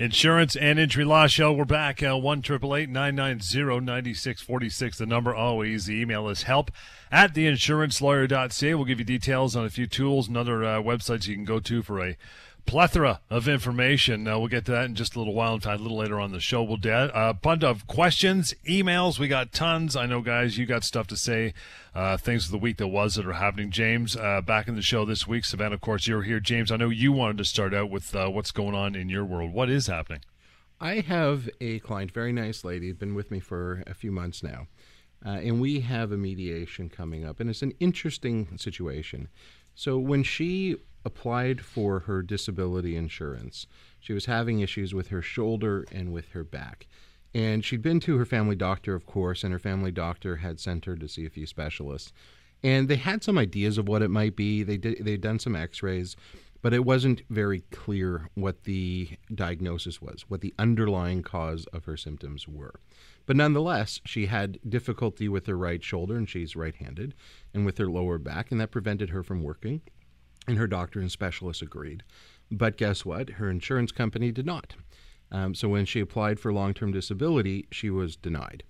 Insurance and Injury Law Show. We're back. Uh, one triple eight nine nine zero ninety six forty six. The number always. The email is help at theinsurancelawyer.ca. We'll give you details on a few tools and other uh, websites you can go to for a plethora of information. Uh, we'll get to that in just a little while. In fact, a little later on the show, we'll do a bunch of questions, emails. We got tons. I know, guys, you got stuff to say. Uh, things of the week that was that are happening. James, uh, back in the show this week. Savannah, of course, you're here. James, I know you wanted to start out with uh, what's going on in your world. What is happening? I have a client, very nice lady, been with me for a few months now. Uh, and we have a mediation coming up, and it's an interesting situation. So when she applied for her disability insurance. She was having issues with her shoulder and with her back. And she'd been to her family doctor, of course, and her family doctor had sent her to see a few specialists. And they had some ideas of what it might be. They did, they'd done some x rays, but it wasn't very clear what the diagnosis was, what the underlying cause of her symptoms were. But nonetheless, she had difficulty with her right shoulder, and she's right handed, and with her lower back, and that prevented her from working and her doctor and specialist agreed. But guess what? Her insurance company did not. Um, so when she applied for long term disability, she was denied.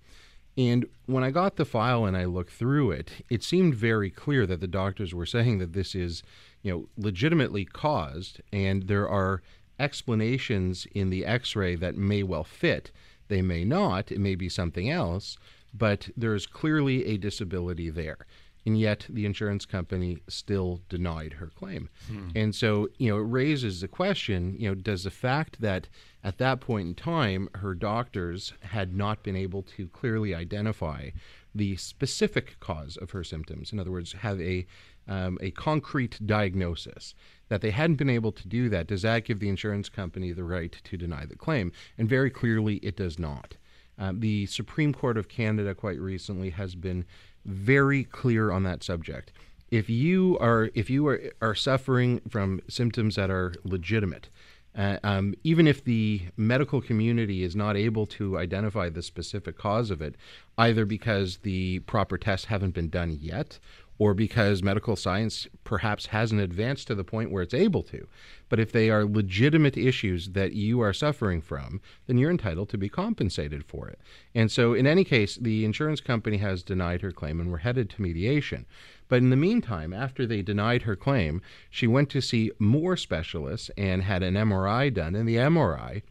And when I got the file and I looked through it, it seemed very clear that the doctors were saying that this is, you know, legitimately caused, and there are explanations in the X-ray that may well fit. They may not. It may be something else, but there is clearly a disability there and yet the insurance company still denied her claim. Hmm. And so, you know, it raises the question, you know, does the fact that at that point in time her doctors had not been able to clearly identify the specific cause of her symptoms, in other words, have a um, a concrete diagnosis, that they hadn't been able to do that, does that give the insurance company the right to deny the claim? And very clearly, it does not. Um, the Supreme Court of Canada quite recently has been very clear on that subject. If you are if you are, are suffering from symptoms that are legitimate, uh, um, even if the medical community is not able to identify the specific cause of it, either because the proper tests haven't been done yet or because medical science perhaps hasn't advanced to the point where it's able to. But if they are legitimate issues that you are suffering from, then you're entitled to be compensated for it. And so, in any case, the insurance company has denied her claim and we're headed to mediation. But in the meantime, after they denied her claim, she went to see more specialists and had an MRI done. And the MRI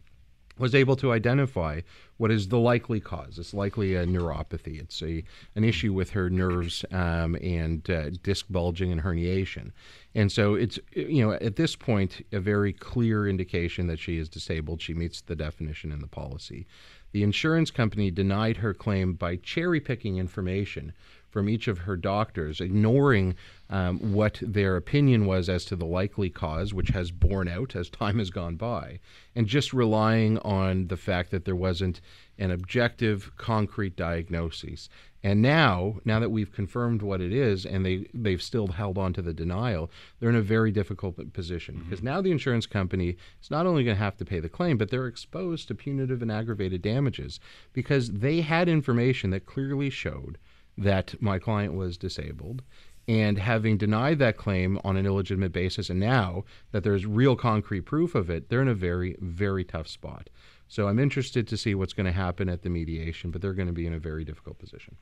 was able to identify what is the likely cause. It's likely a neuropathy. It's a an issue with her nerves um, and uh, disc bulging and herniation. And so it's you know at this point a very clear indication that she is disabled. She meets the definition in the policy. The insurance company denied her claim by cherry picking information from each of her doctors, ignoring um, what their opinion was as to the likely cause, which has borne out as time has gone by, and just relying on the fact that there wasn't an objective, concrete diagnosis. And now, now that we've confirmed what it is, and they they've still held on to the denial, they're in a very difficult position mm-hmm. because now the insurance company is not only going to have to pay the claim, but they're exposed to punitive and aggravated damages because they had information that clearly showed that my client was disabled and having denied that claim on an illegitimate basis and now that there's real concrete proof of it they're in a very very tough spot. So i'm interested to see what's going to happen at the mediation but they're going to be in a very difficult position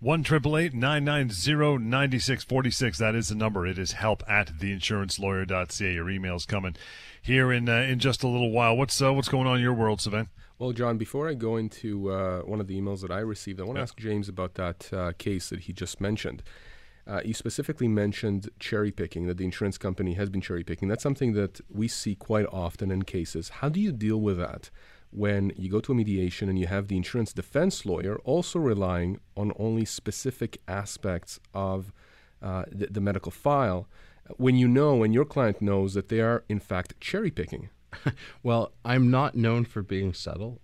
one triple eight nine nine zero ninety six forty six. That is the number. It is help at theinsurancelawyer.ca. Your email's coming here in uh, in just a little while. What's uh, what's going on in your world, Savannah? Well, John, before I go into uh, one of the emails that I received, I want to ask James about that uh, case that he just mentioned. Uh, you specifically mentioned cherry picking, that the insurance company has been cherry picking. That's something that we see quite often in cases. How do you deal with that when you go to a mediation and you have the insurance defense lawyer also relying on only specific aspects of uh, the, the medical file when you know and your client knows that they are, in fact, cherry picking? well, I'm not known for being subtle.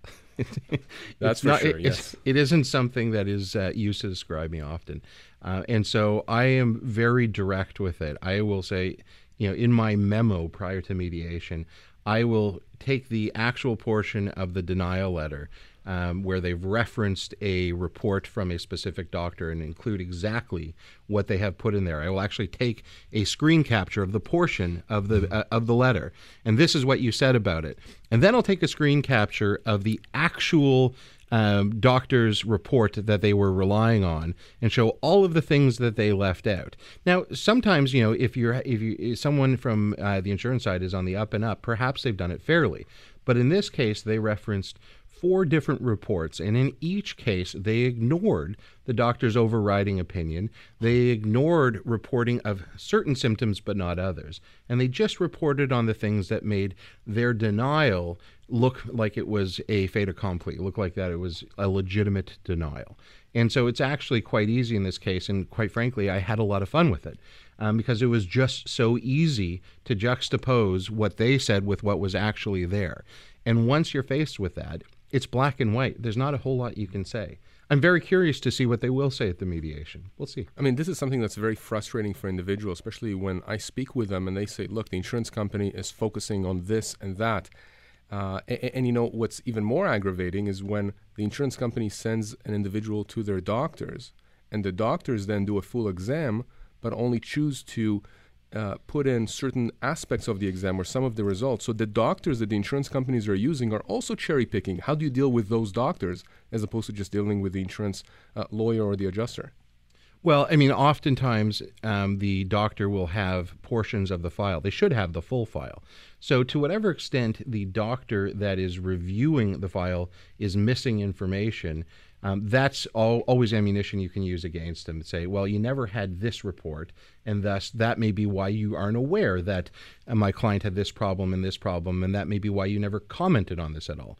That's for not, sure. It, yes, it isn't something that is uh, used to describe me often, uh, and so I am very direct with it. I will say, you know, in my memo prior to mediation, I will take the actual portion of the denial letter um, where they've referenced a report from a specific doctor and include exactly what they have put in there. I will actually take a screen capture of the portion of the uh, of the letter, and this is what you said about it, and then I'll take a screen capture of the actual um, doctor's report that they were relying on and show all of the things that they left out. Now, sometimes you know if you're if you if someone from uh, the insurance side is on the up and up, perhaps they've done it fairly, but in this case, they referenced four different reports, and in each case, they ignored the doctor's overriding opinion. They ignored reporting of certain symptoms but not others. And they just reported on the things that made their denial look like it was a fait accompli, look like that it was a legitimate denial. And so it's actually quite easy in this case, and quite frankly, I had a lot of fun with it. Um, because it was just so easy to juxtapose what they said with what was actually there. And once you're faced with that, it's black and white. There's not a whole lot you can say. I'm very curious to see what they will say at the mediation. We'll see. I mean, this is something that's very frustrating for individuals, especially when I speak with them and they say, look, the insurance company is focusing on this and that. Uh, and, and, you know, what's even more aggravating is when the insurance company sends an individual to their doctors and the doctors then do a full exam, but only choose to uh, put in certain aspects of the exam or some of the results. So the doctors that the insurance companies are using are also cherry picking. How do you deal with those doctors as opposed to just dealing with the insurance uh, lawyer or the adjuster? Well, I mean, oftentimes um, the doctor will have portions of the file. They should have the full file. So, to whatever extent the doctor that is reviewing the file is missing information, um, that's all, always ammunition you can use against them. And say, well, you never had this report, and thus that may be why you aren't aware that uh, my client had this problem and this problem, and that may be why you never commented on this at all.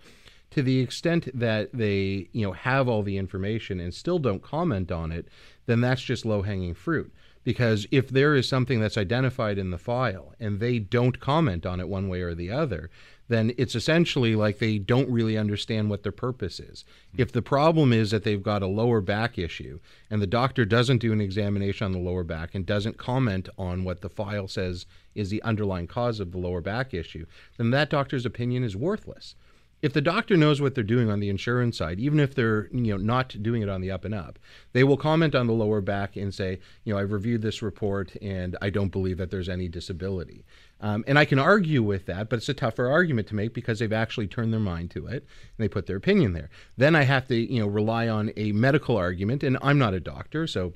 To the extent that they, you know, have all the information and still don't comment on it, then that's just low hanging fruit because if there is something that's identified in the file and they don't comment on it one way or the other, then it's essentially like they don't really understand what their purpose is. If the problem is that they've got a lower back issue and the doctor doesn't do an examination on the lower back and doesn't comment on what the file says is the underlying cause of the lower back issue, then that doctor's opinion is worthless if the doctor knows what they're doing on the insurance side, even if they're you know not doing it on the up and up, they will comment on the lower back and say, you know, I've reviewed this report and I don't believe that there's any disability. Um, and I can argue with that, but it's a tougher argument to make because they've actually turned their mind to it and they put their opinion there. Then I have to you know rely on a medical argument, and I'm not a doctor, so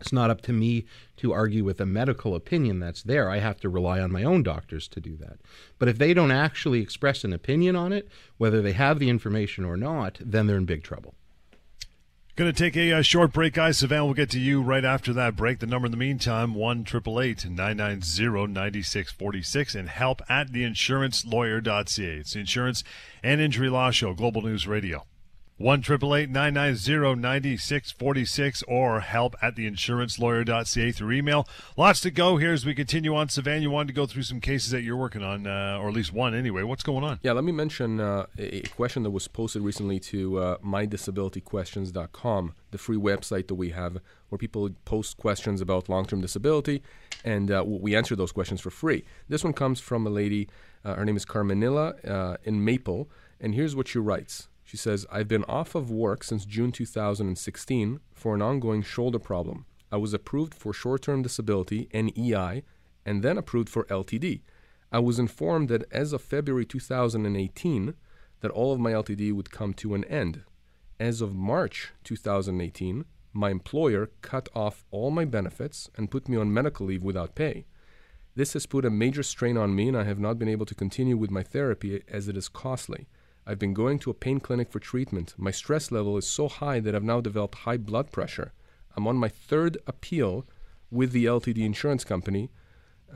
it's not up to me to argue with a medical opinion that's there. I have to rely on my own doctors to do that. But if they don't actually express an opinion on it, whether they have the information or not, then they're in big trouble. Going to take a, uh, short break, guys. Savannah, we'll get to you right after that break. The number in the meantime, 1 990 9646 and help at theinsurancelawyer.ca. It's Insurance and Injury Law Show, Global News Radio. 1 9646 or help at theinsurancelawyer.ca through email. Lots to go here as we continue on. Savannah, you wanted to go through some cases that you're working on, uh, or at least one anyway. What's going on? Yeah, let me mention uh, a question that was posted recently to uh, mydisabilityquestions.com, the free website that we have where people post questions about long term disability, and uh, we answer those questions for free. This one comes from a lady, uh, her name is Carmenilla uh, in Maple, and here's what she writes. She says, I've been off of work since June 2016 for an ongoing shoulder problem. I was approved for short term disability, and EI, and then approved for LTD. I was informed that as of February 2018, that all of my LTD would come to an end. As of March 2018, my employer cut off all my benefits and put me on medical leave without pay. This has put a major strain on me, and I have not been able to continue with my therapy as it is costly. I've been going to a pain clinic for treatment. My stress level is so high that I've now developed high blood pressure. I'm on my third appeal with the LTD insurance company.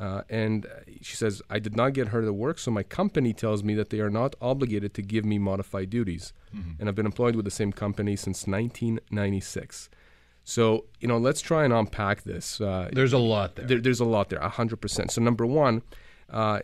Uh, and she says, I did not get her to work, so my company tells me that they are not obligated to give me modified duties. Mm-hmm. And I've been employed with the same company since 1996. So, you know, let's try and unpack this. Uh, there's a lot there. there. There's a lot there, 100%. So, number one, uh,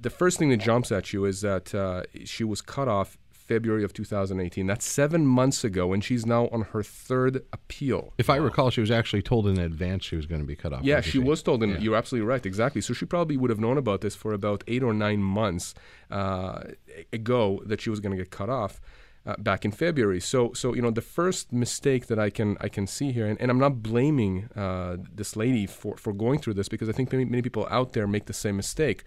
the first thing that jumps at you is that uh, she was cut off February of 2018. That's seven months ago, and she's now on her third appeal. If I recall, she was actually told in advance she was going to be cut off. Yeah, she was told. In, yeah. You're absolutely right. Exactly. So she probably would have known about this for about eight or nine months uh, ago that she was going to get cut off. uh, back in February. So, so you know, the first mistake that I can I can see here, and, and I'm not blaming uh, this lady for, for going through this because I think many, many people out there make the same mistake.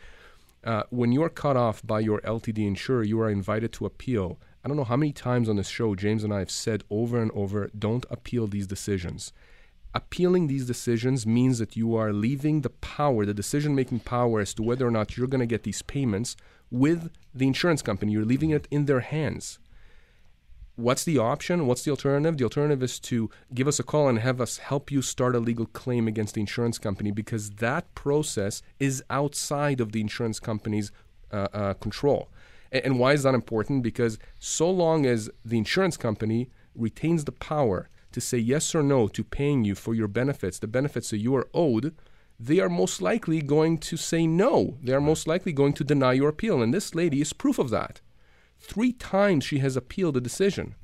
Uh, when you are cut off by your LTD insurer, you are invited to appeal. I don't know how many times on this show James and I have said over and over, don't appeal these decisions. Appealing these decisions means that you are leaving the power, the decision making power as to whether or not you're going to get these payments with the insurance company. You're leaving it in their hands. What's the option? What's the alternative? The alternative is to give us a call and have us help you start a legal claim against the insurance company because that process is outside of the insurance company's uh, uh, control. And, and why is that important? Because so long as the insurance company retains the power to say yes or no to paying you for your benefits, the benefits that you are owed, they are most likely going to say no. They are most likely going to deny your appeal. And this lady is proof of that. Three times she has appealed the decision.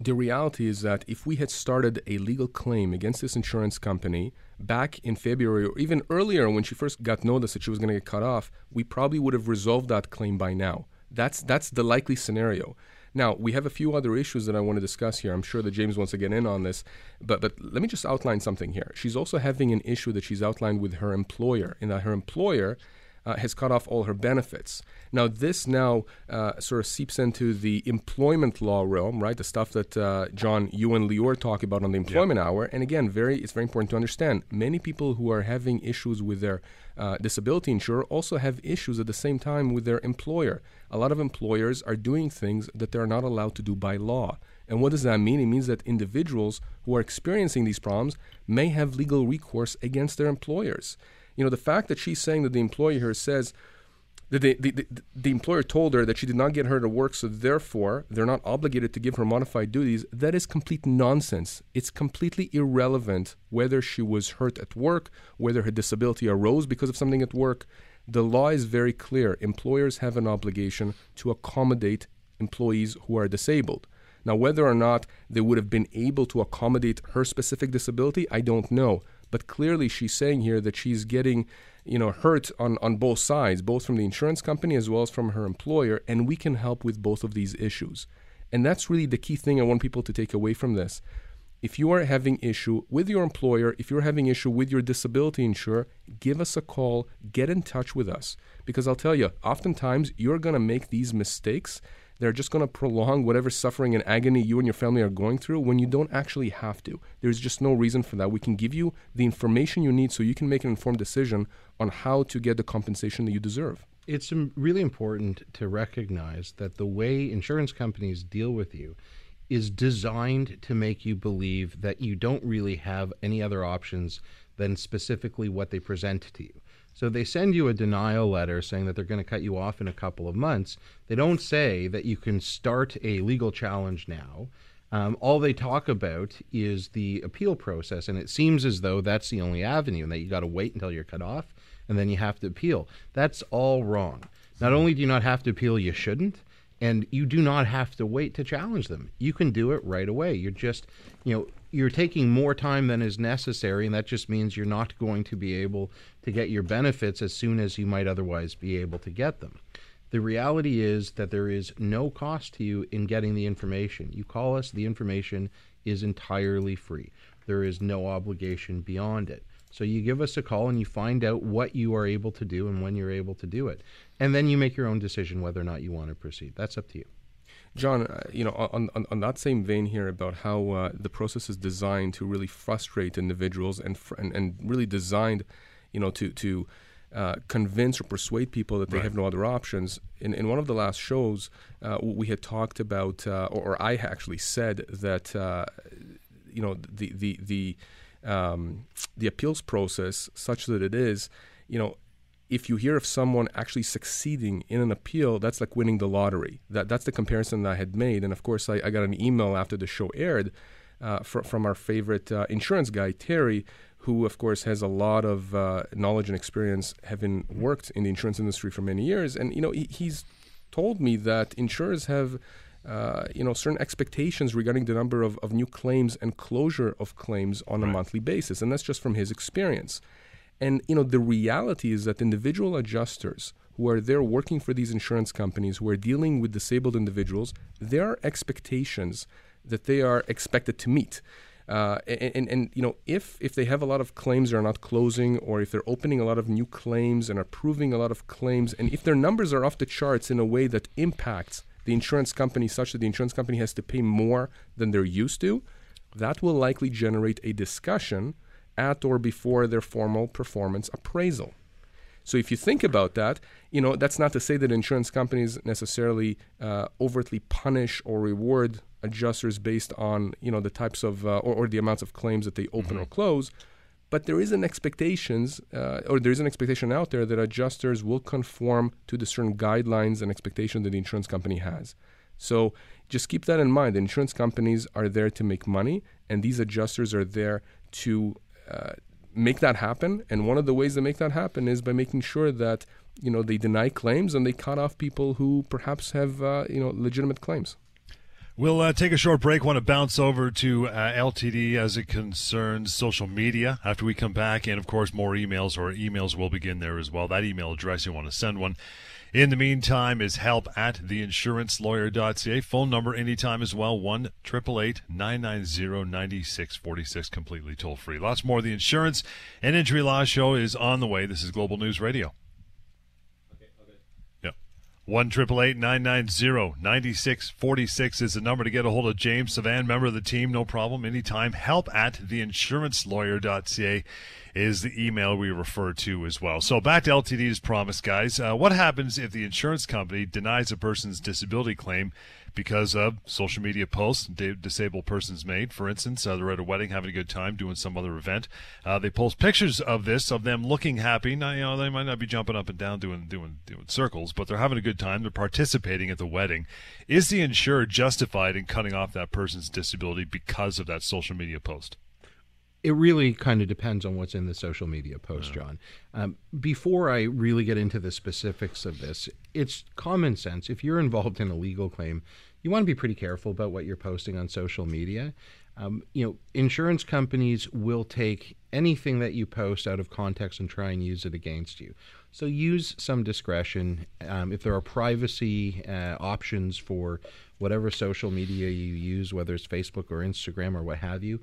The reality is that if we had started a legal claim against this insurance company back in February or even earlier when she first got notice that she was going to get cut off, we probably would have resolved that claim by now. That's that's the likely scenario. Now, we have a few other issues that I want to discuss here. I'm sure that James wants to get in on this, but but let me just outline something here. She's also having an issue that she's outlined with her employer, in that her employer uh, has cut off all her benefits. Now, this now uh, sort of seeps into the employment law realm, right? The stuff that uh, John, you and Lior talk about on the employment yep. hour. And again, very it's very important to understand. Many people who are having issues with their uh, disability insurer also have issues at the same time with their employer. A lot of employers are doing things that they're not allowed to do by law. And what does that mean? It means that individuals who are experiencing these problems may have legal recourse against their employers. You know, the fact that she's saying that the employer here says that the, the, the, the, employer told her that she did not get her to work, so therefore they're not obligated to give her modified duties, that is complete nonsense. It's completely irrelevant whether she was hurt at work, whether her disability arose because of something at work. The law is very clear. Employers have an obligation to accommodate employees who are disabled. Now, whether or not they would have been able to accommodate her specific disability, I don't know. But clearly, she's saying here that she's getting, you know, hurt on, on both sides, both from the insurance company as well as from her employer, and we can help with both of these issues. And that's really the key thing I want people to take away from this. If you are having issue with your employer, if you're having issue with your disability insurer, give us a call, get in touch with us. Because I'll tell you, oftentimes you're going to make these mistakes they're just going to prolong whatever suffering and agony you and your family are going through when you don't actually have to. There's just no reason for that. We can give you the information you need so you can make an informed decision on how to get the compensation that you deserve. It's really important to recognize that the way insurance companies deal with you is designed to make you believe that you don't really have any other options than specifically what they present to you. So they send you a denial letter saying that they're going to cut you off in a couple of months. They don't say that you can start a legal challenge now. Um, all they talk about is the appeal process, and it seems as though that's the only avenue, and that you got to wait until you're cut off, and then you have to appeal. That's all wrong. Not only do you not have to appeal, you shouldn't, and you do not have to wait to challenge them. You can do it right away. You're just, you know, you're taking more time than is necessary, and that just means you're not going to be able to get your benefits as soon as you might otherwise be able to get them. The reality is that there is no cost to you in getting the information. You call us, the information is entirely free. There is no obligation beyond it. So you give us a call and you find out what you are able to do and when you're able to do it. And then you make your own decision whether or not you want to proceed. That's up to you. John, uh, you know, on, on, on, that same vein here about how uh, the process is designed to really frustrate individuals and, fr- and, and really designed, you know, to, to uh, convince or persuade people that they right. have no other options. In, in one of the last shows, uh, we had talked about, uh, or, or, I actually said that, uh, you know, the, the, the, um, the appeals process, such that it is, you know, if you hear of someone actually succeeding in an appeal, that's like winning the lottery. That that's the comparison that I had made. And of course, I, I got an email after the show aired uh, fr- from our favorite uh, insurance guy Terry, who of course has a lot of uh, knowledge and experience, having worked in the insurance industry for many years. And you know, he, he's told me that insurers have. Uh, you know certain expectations regarding the number of, of new claims and closure of claims on right. a monthly basis and that's just from his experience and you know the reality is that individual adjusters who are there working for these insurance companies, who are dealing with disabled individuals, there are expectations that they are expected to meet. Uh, and, and, and, you know if if they have a lot of claims that are not closing or if they're opening a lot of new claims and approving a lot of claims and if their numbers are off the charts in a way that impacts the insurance company such that the insurance company has to pay more than they're used to that will likely generate a discussion at or before their formal performance appraisal so if you think about that, you know that's not to say that insurance companies necessarily uh, overtly punish or reward adjusters based on you know the types of uh, or, or, the amounts of claims that they open mm-hmm. or close. But there is an expectations, uh, or there is an expectation out there that adjusters will conform to the certain guidelines and expectations that the insurance company has. So just keep that in mind. The insurance companies are there to make money, and these adjusters are there to uh, make that happen. And one of the ways to make that happen is by making sure that you know they deny claims and they cut off people who perhaps have uh, you know legitimate claims. We'll uh, take a short break. Want to bounce over to uh, LTD as it concerns social media after we come back, and of course more emails or emails will begin there as well. That email address you want to send one. In the meantime, is help at theinsurancelawyer.ca. Phone number anytime as well, 1 990 9646, completely toll free. Lots more. The Insurance and Injury Law Show is on the way. This is Global News Radio. One triple eight nine nine zero ninety six forty six is the number to get a hold of James Savan, member of the team. No problem, anytime. Help at theinsurancelawyer.ca is the email we refer to as well. So back to LTD's promise, guys. Uh, what happens if the insurance company denies a person's disability claim because of social media posts disabled persons made. For instance, uh, they're at a wedding having a good time doing some other event. Uh, they post pictures of this of them looking happy. Now, you know, they might not be jumping up and down doing doing doing circles, but they're having a good time. They're participating at the wedding. Is the insurer justified in cutting off that person's disability because of that social media post? It really kind of depends on what's in the social media post, John. Um, before I really get into the specifics of this, it's common sense. If you're involved in a legal claim, you want to be pretty careful about what you're posting on social media. Um, you know, insurance companies will take anything that you post out of context and try and use it against you. So use some discretion. Um, if there are privacy uh, options for whatever social media you use, whether it's Facebook or Instagram or what have you,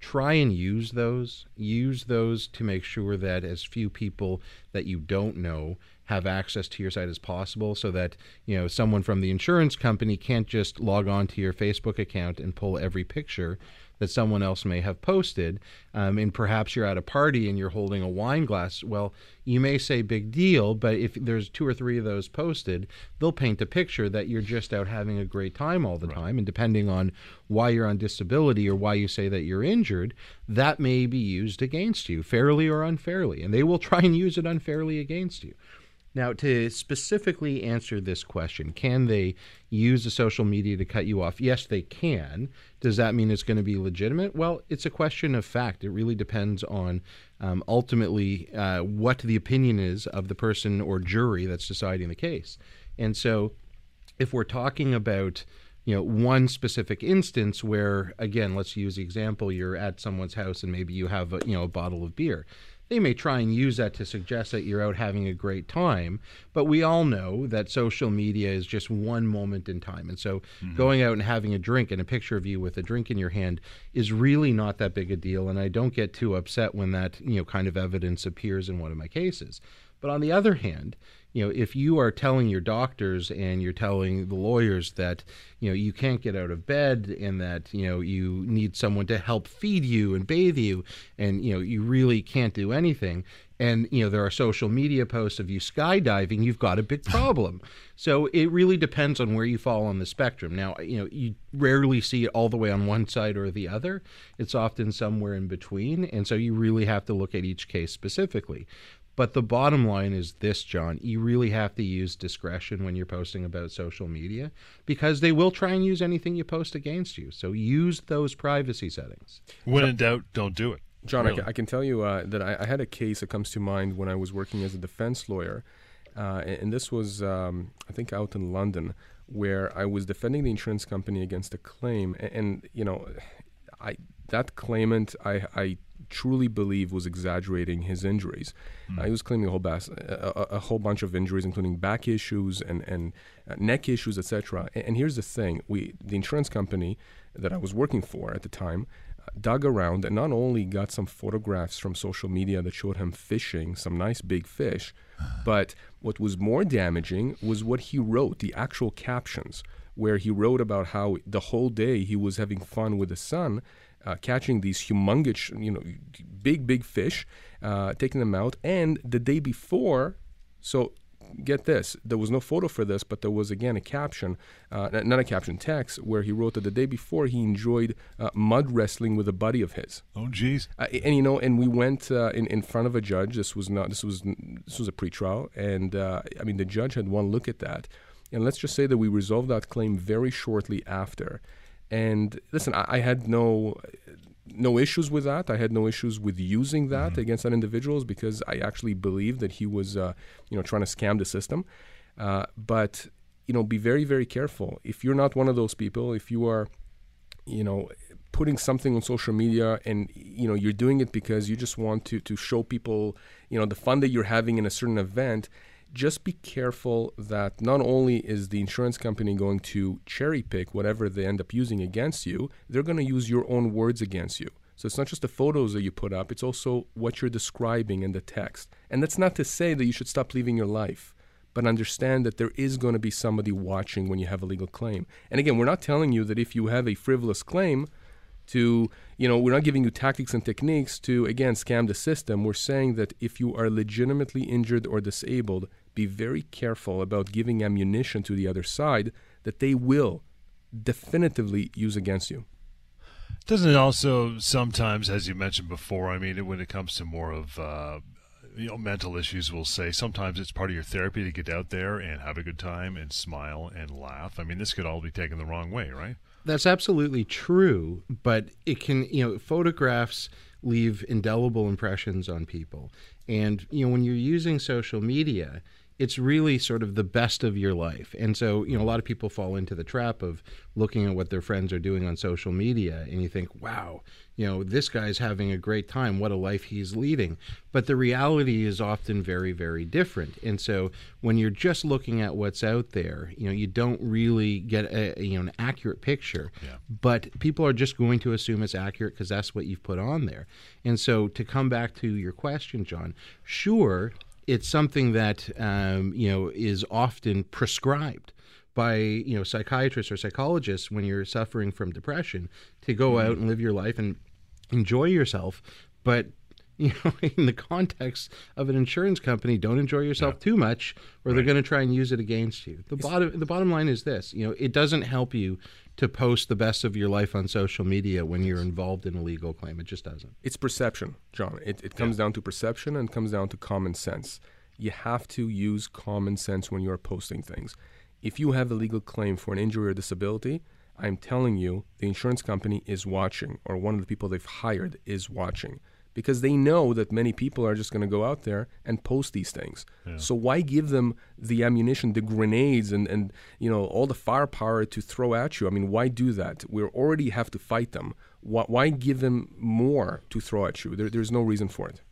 try and use those. Use those to make sure that as few people that you don't know have access to your site as possible so that you know someone from the insurance company can't just log on to your Facebook account and pull every picture that someone else may have posted. Um, and perhaps you're at a party and you're holding a wine glass. Well, you may say big deal, but if there's two or three of those posted, they'll paint a picture that you're just out having a great time all the right. time. And depending on why you're on disability or why you say that you're injured, that may be used against you, fairly or unfairly. And they will try and use it unfairly against you. Now, to specifically answer this question, can they use the social media to cut you off? Yes, they can. Does that mean it's going to be legitimate? Well, it's a question of fact. It really depends on um, ultimately uh, what the opinion is of the person or jury that's deciding the case. And so, if we're talking about you know one specific instance where again let's use the example you're at someone's house and maybe you have a, you know a bottle of beer they may try and use that to suggest that you're out having a great time, but we all know that social media is just one moment in time. And so mm-hmm. going out and having a drink and a picture of you with a drink in your hand is really not that big a deal. And I don't get too upset when that, you know, kind of evidence appears in one of my cases. But on the other hand, you know, if you are telling your doctors and you're telling the lawyers that, you know, you can't get out of bed and that, you know, you need someone to help feed you and bathe you and, you know, you really can't do anything, and you know there are social media posts of you skydiving you've got a big problem. So it really depends on where you fall on the spectrum. Now you know you rarely see it all the way on one side or the other. It's often somewhere in between and so you really have to look at each case specifically but the bottom line is this, John. You really have to use discretion when you're posting about social media because they will try and use anything you post against you. So use those privacy settings. When in doubt, don't do it. John, really? I, can, I, can, tell you uh, that I, I, had a case that comes to mind when I was working as a defense lawyer. Uh, and, and, this was, um, I think, out in London, where I was defending the insurance company against a claim. And, and you know, I that claimant, I, I truly believe was exaggerating his injuries. Mm. Uh, he was claiming a whole, bas- a, a, whole bunch of injuries, including back issues and, and uh, neck issues, etc. And, and, here's the thing: we, the insurance company that I was working for at the time, uh, dug around and not only got some photographs from social media that showed him fishing some nice big fish, but what was more damaging was what he wrote, the actual captions where he wrote about how the whole day he was having fun with the son, uh, catching these humongous, you know, big, big fish, uh, taking them out. And the day before, so get this, there was no photo for this, but there was again a caption, uh, not a caption, text, where he wrote that the day before he enjoyed uh, mud wrestling with a buddy of his. Oh, geez. Uh, and you know, and we went uh, in in front of a judge. This was not. This was this was a pretrial, and uh, I mean, the judge had one look at that and let's just say that we resolved that claim very shortly after. And listen, I, I had no no issues with that. I had no issues with using that mm-hmm. against that individuals because I actually believed that he was, uh, you know, trying to scam the system. Uh, but you know, be very, very careful. If you're not one of those people, if you are, you know, putting something on social media and you know you're doing it because you just want to to show people, you know, the fun that you're having in a certain event just be careful that not only is the insurance company going to cherry pick whatever they end up using against you, they're going to use your own words against you. So it's not just the photos that you put up, it's also what you're describing in the text. And that's not to say that you should stop living your life, but understand that there is going to be somebody watching when you have a legal claim. And again, we're not telling you that if you have a frivolous claim, to, you know, we're not giving you tactics and techniques to, again, scam the system. We're saying that if you are legitimately injured or disabled, be very careful about giving ammunition to the other side that they will definitively use against you. Doesn't it also sometimes, as you mentioned before, I mean, when it comes to more of uh, you know mental issues, we'll say sometimes it's part of your therapy to get out there and have a good time and smile and laugh. I mean, this could all be taken the wrong way, right? That's absolutely true, but it can, you know, photographs leave indelible impressions on people. And, you know, when you're using social media, it's really sort of the best of your life. And so, you know, a lot of people fall into the trap of looking at what their friends are doing on social media and you think, wow, you know, this guy's having a great time. What a life he's leading. But the reality is often very, very different. And so when you're just looking at what's out there, you know, you don't really get a, you know, an accurate picture. Yeah. But people are just going to assume it's accurate because that's what you've put on there. And so to come back to your question, John, sure, it's something that um, you know is often prescribed by you know psychiatrists or psychologists when you're suffering from depression to go mm-hmm. out and live your life and enjoy yourself but you know in the context of an insurance company don't enjoy yourself yeah. too much or right. they're going to try and use it against you the bottom the bottom line is this you know it doesn't help you to post the best of your life on social media when you're involved in a legal claim. It just doesn't. It's perception, John. It, it comes yeah. down to perception and comes down to common sense. You have to use common sense when you're posting things. If you have a legal claim for an injury or disability, I'm telling you, the insurance company is watching, or one of the people they've hired is watching because they know that many people are just going to go out there and post these things. Yeah. So why give them the ammunition, the grenades, and, and you know all the firepower to throw at you? I mean, why do that? We already have to fight them. Why, why give them more to throw at you? There, there's no reason for it.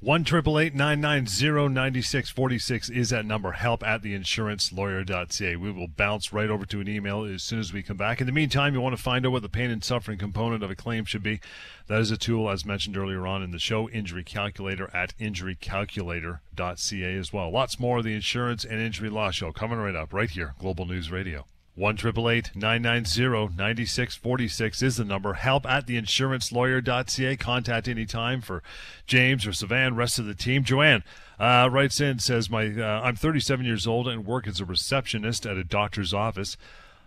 One triple eight nine nine zero ninety six forty six is that number. Help at theinsurancelawyer.ca. We will bounce right over to an email as soon as we come back. In the meantime, you want to find out what the pain and suffering component of a claim should be. That is a tool, as mentioned earlier on in the show, Injury Calculator at injurycalculator.ca as well. Lots more of the insurance and injury law show coming right up, right here, Global News Radio. One triple eight nine nine zero ninety six forty six is the number. Help at theinsurancelawyer.ca. Contact anytime for James or Savan, rest of the team. Joanne uh, writes in says my uh, I'm 37 years old and work as a receptionist at a doctor's office.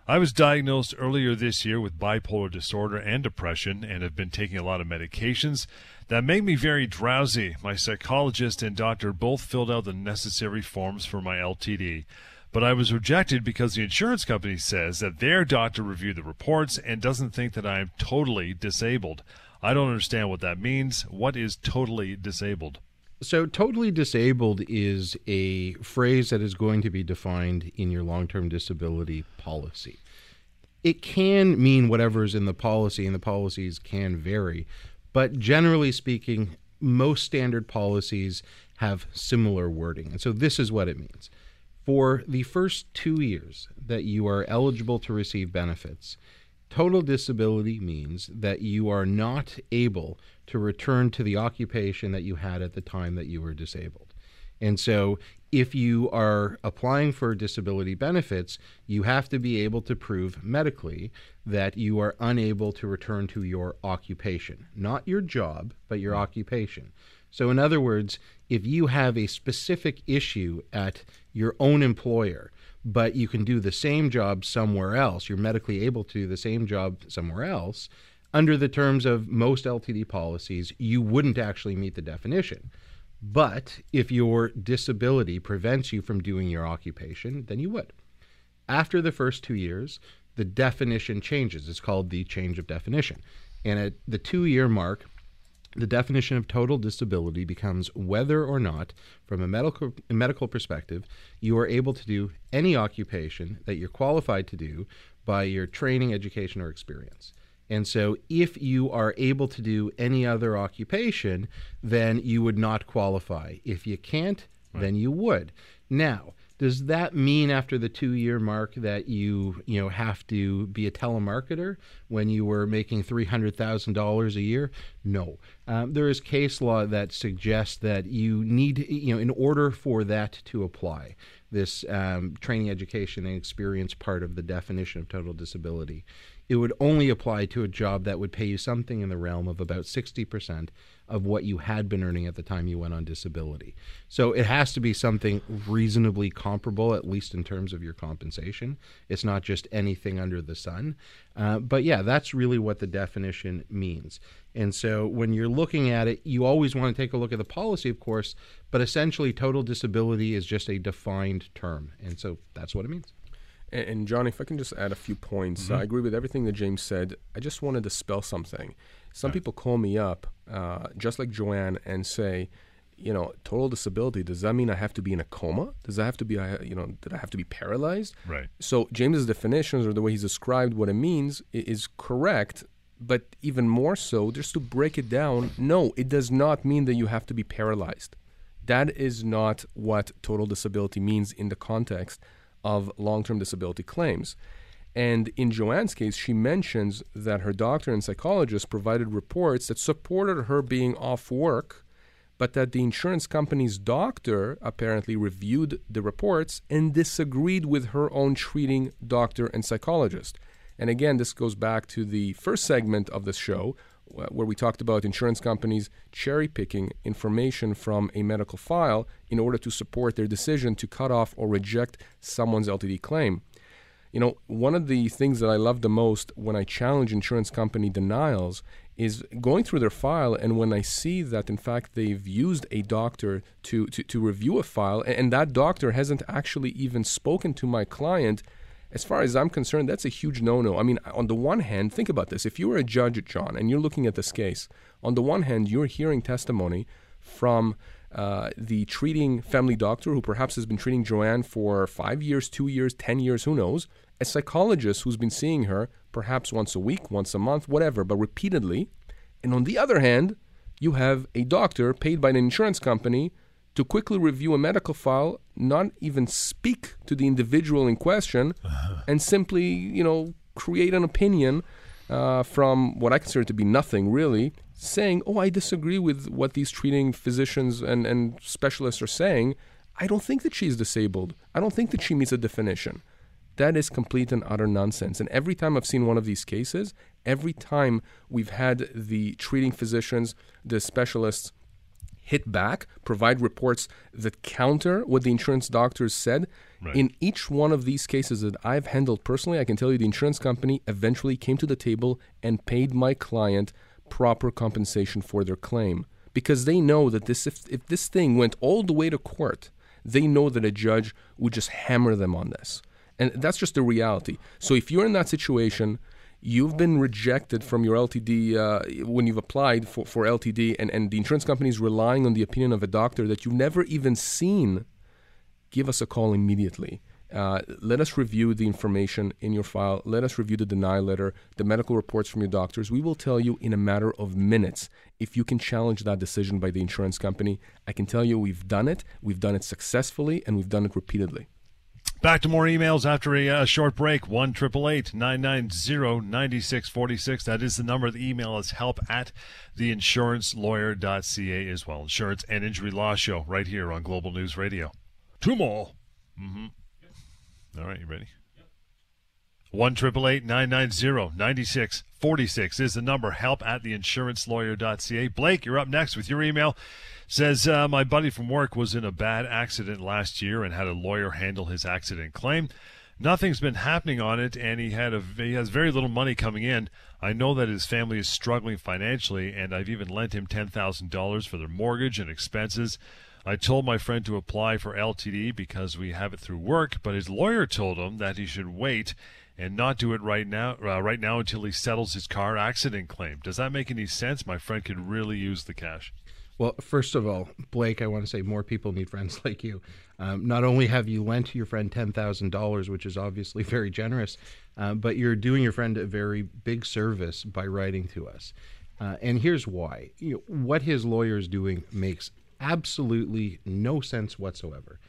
I was diagnosed earlier this year with bipolar disorder and depression and have been taking a lot of medications that make me very drowsy. My psychologist and doctor both filled out the necessary forms for my LTD but I was rejected because the insurance company says that their doctor reviewed the reports and doesn't think that I am totally disabled. I don't understand what that means. What is totally disabled? So, totally disabled is a phrase that is going to be defined in your long term disability policy. It can mean whatever is in the policy, and the policies can vary. But generally speaking, most standard policies have similar wording. And so this is what it means. For the first two years that you are eligible to receive benefits, total disability means that you are not able to return to the occupation that you had at the time that you were disabled. And so if you are applying for disability benefits, you have to be able to prove medically that you are unable to return to your occupation, not your job, but your occupation. So, in other words, if you have a specific issue at your own employer, but you can do the same job somewhere else, you're medically able to do the same job somewhere else, under the terms of most LTD policies, you wouldn't actually meet the definition. But if your disability prevents you from doing your occupation, then you would. After the first two years, the definition changes. It's called the change of definition. And at the two year mark, the definition of total disability becomes whether or not, from a medical, a medical perspective, you are able to do any occupation that you're qualified to do by your training, education, or experience. And so, if you are able to do any other occupation, then you would not qualify. If you can't, right. then you would. Now, does that mean after the two year mark that you you know have to be a telemarketer when you were making three hundred thousand dollars a year? No, um, there is case law that suggests that you need you know in order for that to apply this um, training, education, and experience part of the definition of total disability it would only apply to a job that would pay you something in the realm of about 60% of what you had been earning at the time you went on disability. So it has to be something reasonably comparable, at least in terms of your compensation. It's not just anything under the sun. Uh, but yeah, that's really what the definition means. And so when you're looking at it, you always want to take a look at the policy, of course, but essentially total disability is just a defined term. And so that's what it means. And, and John, if I can just add a few points, mm-hmm. I agree with everything that James said. I just wanted to spell something. Some people call me up, uh, just like Joanne, and say, you know, total disability. Does that mean I have to be in a coma? Does that have to be, you know, did I have to be paralyzed? Right. So James's definitions or the way he's described what it means is correct, but even more so, just to break it down, no, it does not mean that you have to be paralyzed. That is not what total disability means in the context of long term disability claims. And in Joanne's case, she mentions that her doctor and psychologist provided reports that supported her being off work, but that the insurance company's doctor apparently reviewed the reports and disagreed with her own treating doctor and psychologist. And again, this goes back to the first segment of the show where we talked about insurance companies cherry picking information from a medical file in order to support their decision to cut off or reject someone's LTD claim. You know, one of the things that I love the most when I challenge insurance company denials is going through their file and when I see that in fact they've used a doctor to, to, to review a file and that doctor hasn't actually even spoken to my client as far as I'm concerned, that's a huge no no. I mean, on the one hand, think about this. If you were a judge, John, and you're looking at this case, on the one hand, you're hearing testimony from uh, the treating family doctor who perhaps has been treating Joanne for five years, two years, 10 years, who knows, a psychologist who's been seeing her perhaps once a week, once a month, whatever, but repeatedly. And on the other hand, you have a doctor paid by an insurance company to quickly review a medical file, not even speak to the individual in question, uh-huh. and simply, you know, create an opinion uh, from what I consider to be nothing really, saying, "Oh, I disagree with what these treating physicians and, and specialists are saying. I don't think that she's disabled. I don't think that she meets a definition." That is complete and utter nonsense. And every time I've seen one of these cases, every time we've had the treating physicians, the specialists hit back, provide reports that counter what the insurance doctors said. Right. In each one of these cases that I've handled personally, I can tell you the insurance company eventually came to the table and paid my client proper compensation for their claim because they know that this if, if this thing went all the way to court, they know that a judge would just hammer them on this. And that's just the reality. So if you're in that situation, you've been rejected from your LTD uh, when you've applied for, for LTD, and, and the insurance company is relying on the opinion of a doctor that you've never even seen, give us a call immediately. Uh, let us review the information in your file. Let us review the denial letter, the medical reports from your doctors. We will tell you in a matter of minutes if you can challenge that decision by the insurance company. I can tell you we've done it. We've done it successfully, and we've done it repeatedly. Back to more emails after a, short break. 1 990 9646. That is the number. The email is help at theinsurancelawyer.ca as well. Insurance and Injury Law Show right here on Global News Radio. Two more. Mm-hmm. All right, you ready? One triple eight nine nine zero ninety six forty six is the number. Help at theinsurancelawyer.ca. Blake, you're up next with your email. Says uh, my buddy from work was in a bad accident last year and had a lawyer handle his accident claim. Nothing's been happening on it, and he had a he has very little money coming in. I know that his family is struggling financially, and I've even lent him ten thousand dollars for their mortgage and expenses. I told my friend to apply for LTD because we have it through work, but his lawyer told him that he should wait and not do it right now uh, right now until he settles his car accident claim. Does that make any sense? My friend could really use the cash. Well, first of all, Blake, I want to say more people need friends like you. Um, not only have you lent your friend $10,000, which is obviously very generous, uh, but you're doing your friend a very big service by writing to us. Uh, and here's why. You know, what his lawyer is doing makes absolutely no sense whatsoever.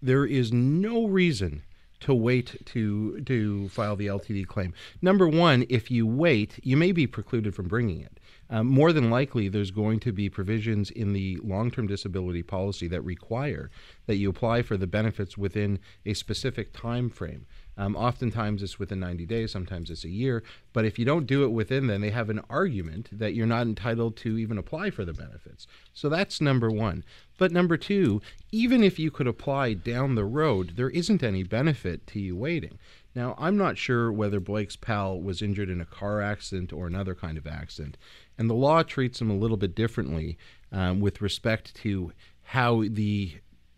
There is no reason to wait to to file the LTD claim. Number one, if you wait, you may be precluded from bringing it. Um, more than likely, there's going to be provisions in the long-term disability policy that require that you apply for the benefits within a specific time frame. Um, oftentimes it's within 90 days, sometimes it's a year. But if you don't do it within then, they have an argument that you're not entitled to even apply for the benefits. So that's number one. But number two, even if you could apply down the road, there isn't any benefit to you waiting. Now, I'm not sure whether Blake's pal was injured in a car accident or another kind of accident, and the law treats him a little bit differently um, with respect to how the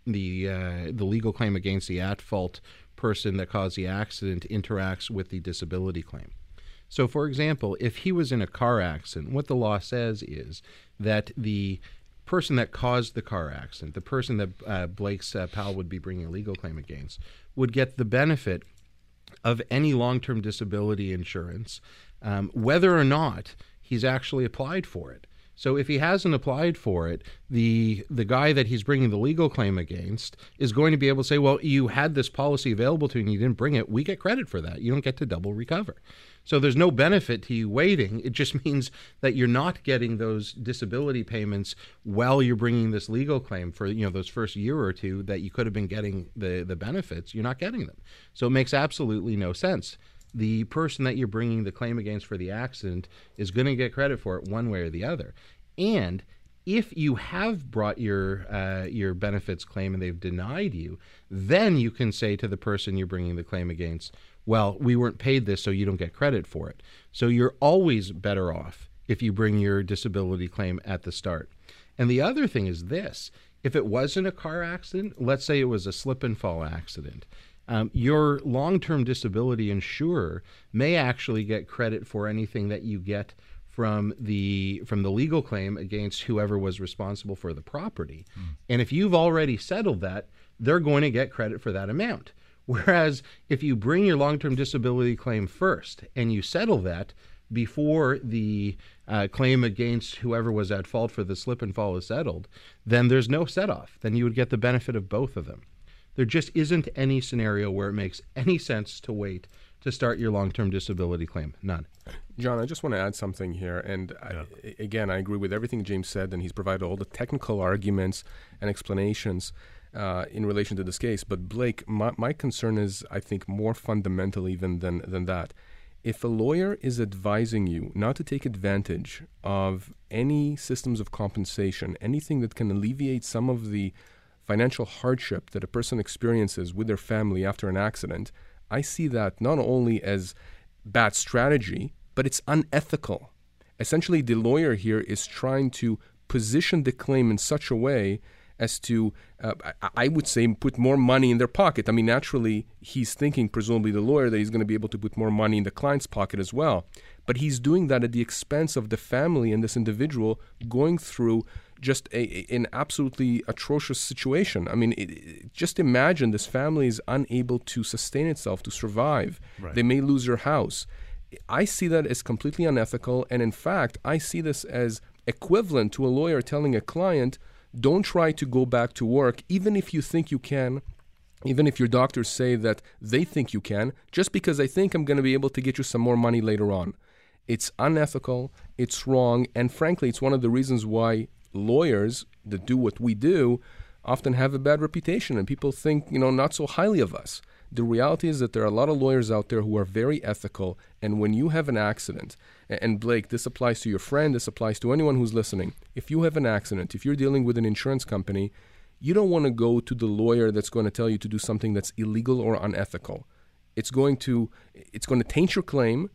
the uh, the legal claim against the at fault person that caused the accident interacts with the disability claim. So, for example, if he was in a car accident, what the law says is that the person that caused the car accident, the person that uh, Blake's uh, pal would be bringing a legal claim against, would get the benefit of any long term disability insurance, um, whether or not he's actually applied for it. So if he hasn't applied for it, the the guy that he's bringing the legal claim against is going to be able to say, "Well, you had this policy available to you and you didn't bring it. We get credit for that. You don't get to double recover." So there's no benefit to you waiting. It just means that you're not getting those disability payments while you're bringing this legal claim for you know those first year or two that you could have been getting the the benefits. You're not getting them. So it makes absolutely no sense the person that you're bringing the claim against for the accident is going to get credit for it one way or the other. And if you have brought your uh, your benefits claim and they've denied you, then you can say to the person you're bringing the claim against, "Well, we weren't paid this, so you don't get credit for it." So you're always better off if you bring your disability claim at the start. And the other thing is this: if it wasn't a car accident, let's say it was a slip and fall accident, um, your long term disability insurer may actually get credit for anything that you get from the from the legal claim against whoever was responsible for the property. Mm. And if you've already settled that, they're going to get credit for that amount. Whereas if you bring your long-term disability claim first and you settle that before the uh, claim against whoever was at fault for the slip and fall is settled, then there's no set off. Then you would get the benefit of both of them. There just isn't any scenario where it makes any sense to wait to start your long term disability claim. None. John, I just want to add something here. And yeah. I, again, I agree with everything James said, and he's provided all the technical arguments and explanations uh, in relation to this case. But Blake, my, my concern is, I think, more fundamental even than, than that. If a lawyer is advising you not to take advantage of any systems of compensation, anything that can alleviate some of the financial hardship that a person experiences with their family after an accident, I see that not only as bad strategy, but it's unethical. Essentially, the lawyer here is trying to position the claim in such a way as to, uh, I would say, put more money in their pocket. I mean, naturally, he's thinking, presumably the lawyer, that he's going to be able to put more money in the client's pocket as well. But he's doing that at the expense of the family and this individual going through just a, an absolutely atrocious situation. I mean, it, it, just imagine this family is unable to sustain itself, to survive. Right. They may lose their house. I see that as completely unethical. And in fact, I see this as equivalent to a lawyer telling a client, don't try to go back to work, even if you think you can, even if your doctors say that they think you can, just because I think I'm going to be able to get you some more money later on. It's unethical, it's wrong, and frankly, it's one of the reasons why lawyers that do what we do often have a bad reputation and people think, you know, not so highly of us. The reality is that there are a lot of lawyers out there who are very ethical, and when you have an accident, and Blake, this applies to your friend, this applies to anyone who's listening. If you have an accident, if you're dealing with an insurance company, you don't want to go to the lawyer that's going to tell you to do something that's illegal or unethical. It's going to it's going to taint your claim.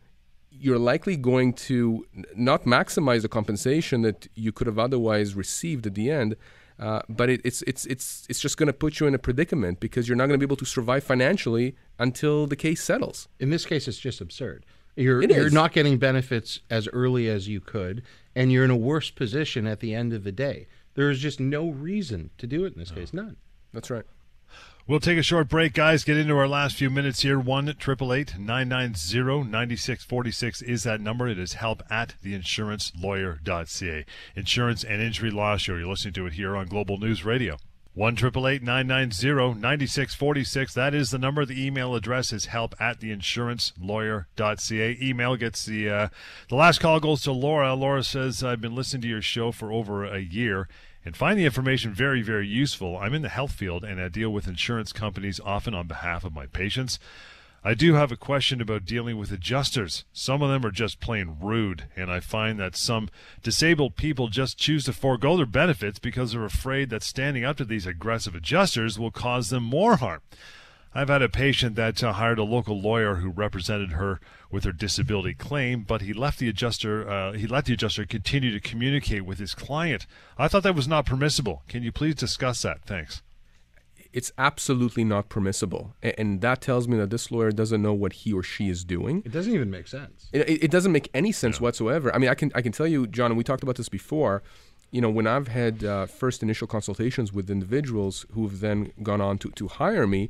You're likely going to not maximize the compensation that you could have otherwise received at the end. Uh, but it, it's it's it's it's just going to put you in a predicament because you're not going to be able to survive financially until the case settles. In this case, it's just absurd. You're you're not getting benefits as early as you could, and you're in a worse position at the end of the day. There is just no reason to do it in this case. None. That's right. We'll take a short break, guys. Get into our last few minutes here. 1 888 990 9646 is that number. It is help at theinsurancelawyer.ca. Insurance and Injury Law Show. You're listening to it here on Global News Radio. 1 990 9646. That is the number. The email address is help at theinsurancelawyer.ca. Email gets the uh, the last call goes to Laura. Laura says, I've been listening to your show for over a year and find the information very, very useful. I'm in the health field and I deal with insurance companies often on behalf of my patients. I do have a question about dealing with adjusters. Some of them are just plain rude, and I find that some disabled people just choose to forego their benefits because they're afraid that standing up to these aggressive adjusters will cause them more harm. I've had a patient that uh, hired a local lawyer who represented her with her disability claim, but he left the adjuster. Uh, he let the adjuster continue to communicate with his client. I thought that was not permissible. Can you please discuss that? Thanks. It's absolutely not permissible, A- and that tells me that this lawyer doesn't know what he or she is doing. It doesn't even make sense. It, it it doesn't make any sense whatsoever. I mean, I can I can tell you, John, and we talked about this before. You know, when I've had uh, first initial consultations with individuals who've then gone on to, to hire me,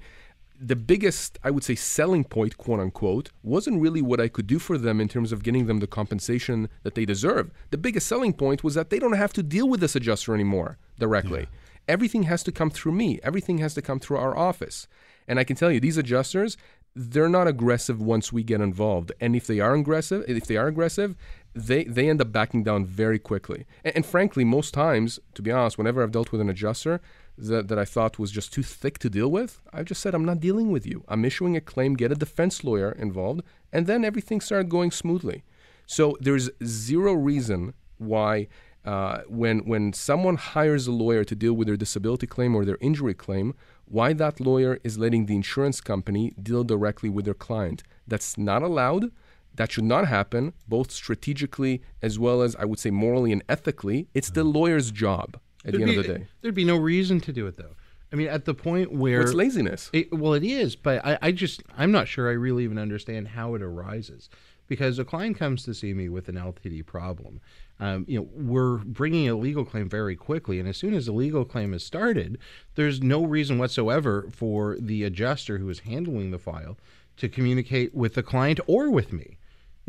the biggest, I would say, selling point, quote unquote, wasn't really what I could do for them in terms of getting them the compensation that they deserve. The biggest selling point was that they don't have to deal with this adjuster anymore directly. Everything has to come through me, everything has to come through our office. And I can tell you, these adjusters, they're not aggressive once we get involved. And if they are aggressive, if they are aggressive, they, they end up backing down very quickly. And, and frankly, most times, to be honest, whenever I've dealt with an adjuster that, that I thought was just too thick to deal with, I've just said, I'm not dealing with you. I'm issuing a claim, get a defense lawyer involved, and then everything started going smoothly. So there's zero reason why uh, when when someone hires a lawyer to deal with their disability claim or their injury claim, why that lawyer is letting the insurance company deal directly with their client. That's not allowed. That should not happen, both strategically as well as I would say morally and ethically. It's the lawyer's job at the end be, of the day. there'd be no reason to do it though. I mean, at the point where It's laziness. It, well, it is, but I, I just I'm not sure I really even understand how it arises because a client comes to see me with an LTD problem. Um, you know, we're bringing a legal claim very quickly, and as soon as the legal claim is started, there's no reason whatsoever for the adjuster who is handling the file to communicate with the client or with me.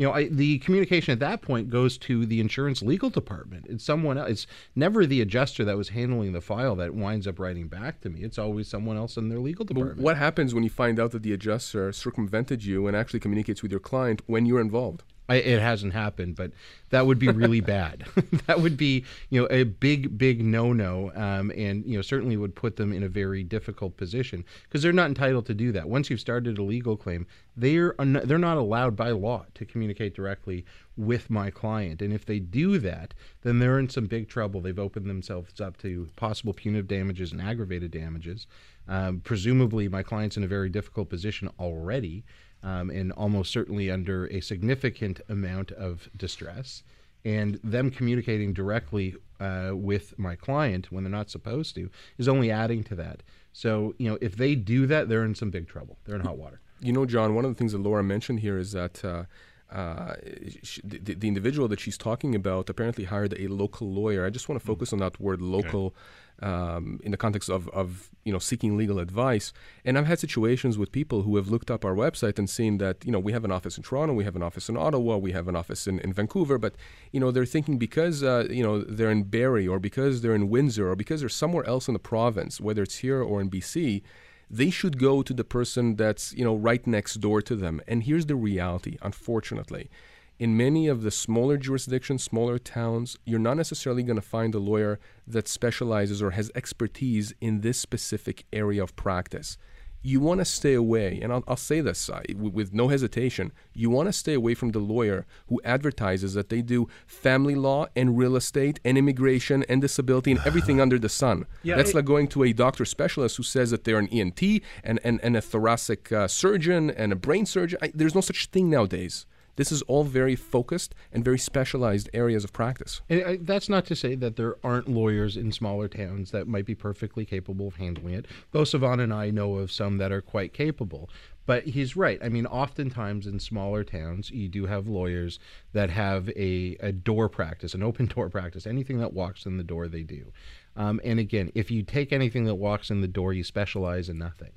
You know, I, the communication at that point goes to the insurance legal department. It's someone else. It's never the adjuster that was handling the file that winds up writing back to me. It's always someone else in their legal But department. what happens when you find out that the adjuster circumvented you and actually communicates with your client when you're involved? I, it hasn't happened, but that would be really bad. that would be, you know, a big, big no-no, um, and you know, certainly would put them in a very difficult position because they're not entitled to do that. Once you've started a legal claim, they're un- they're not allowed by law to communicate directly with my client, and if they do that, then they're in some big trouble. They've opened themselves up to possible punitive damages and aggravated damages. Um, presumably, my client's in a very difficult position already um, and almost certainly under a significant amount of distress. And them communicating directly uh, with my client when they're not supposed to is only adding to that. So, you know, if they do that, they're in some big trouble. They're in hot water. You know, John, one of the things that Laura mentioned here is that uh, uh, she, the, the, individual that she's talking about apparently hired a local lawyer. I just want to focus mm. on that word local. Okay. Um, in the context of, of you know seeking legal advice. And I've had situations with people who have looked up our website and seen that you know we have an office in Toronto, we have an office in Ottawa, we have an office in, in Vancouver, but you know they're thinking because uh, you know they're in Barrie or because they're in Windsor or because they're somewhere else in the province, whether it's here or in BC, they should go to the person that's you know right next door to them. And here's the reality, unfortunately. In many of the smaller jurisdictions, smaller towns, you're not necessarily going to find a lawyer that specializes or has expertise in this specific area of practice you want to stay away, and I'll, I'll say this uh, with, with, no hesitation, you want to stay away from the lawyer who advertises that they do family law and real estate and immigration and disability and everything under the sun. Yeah, That's it, like going to a doctor specialist who says that they're an ENT and, and, and a thoracic uh, surgeon and a brain surgeon. I, there's no such thing nowadays. This is all very focused and very specialized areas of practice. And uh, that's not to say that there aren't lawyers in smaller towns that might be perfectly capable of handling it. Both Savan and I know of some that are quite capable. But he's right. I mean, oftentimes in smaller towns, you do have lawyers that have a, a door practice, an open door practice. Anything that walks in the door, they do. Um, and again, if you take anything that walks in the door, you specialize in nothing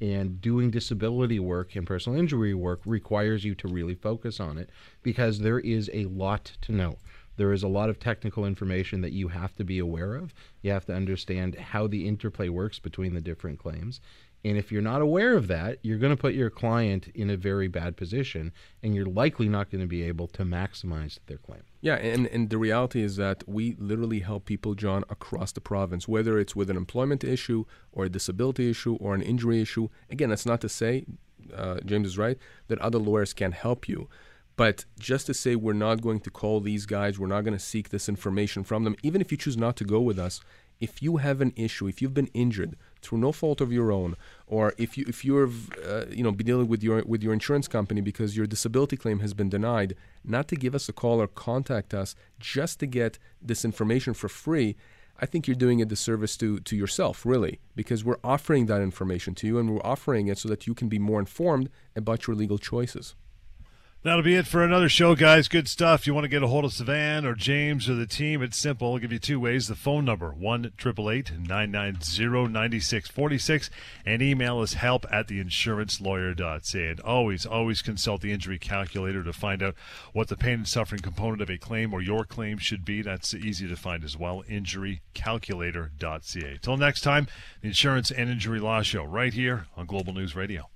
and doing disability work and personal injury work requires you to really focus on it because there is a lot to know. There is a lot of technical information that you have to be aware of. You have to understand how the interplay works between the different claims. And if you're not aware of that, you're going to put your client in a very bad position, and you're likely not going to be able to maximize their claim. Yeah, and, and the reality is that we literally help people, John, across the province, whether it's with an employment issue or a disability issue or an injury issue. Again, that's not to say, uh, James is right, that other lawyers can't help you. But just to say we're not going to call these guys, we're not going to seek this information from them, even if you choose not to go with us, if you have an issue, if you've been injured through no fault of your own, or if you if you're uh, you know dealing with your with your insurance company because your disability claim has been denied, not to give us a call or contact us just to get this information for free. I think you're doing a disservice to to yourself, really, because we're offering that information to you and we're offering it so that you can be more informed about your legal choices. That'll be it for another show, guys. Good stuff. You want to get a hold of Savan or James or the team? It's simple. I'll give you two ways. The phone number, 1 990 9646, and email us help at theinsurancelawyer.ca. And always, always consult the injury calculator to find out what the pain and suffering component of a claim or your claim should be. That's easy to find as well. Injurycalculator.ca. Till next time, the Insurance and Injury Law Show right here on Global News Radio.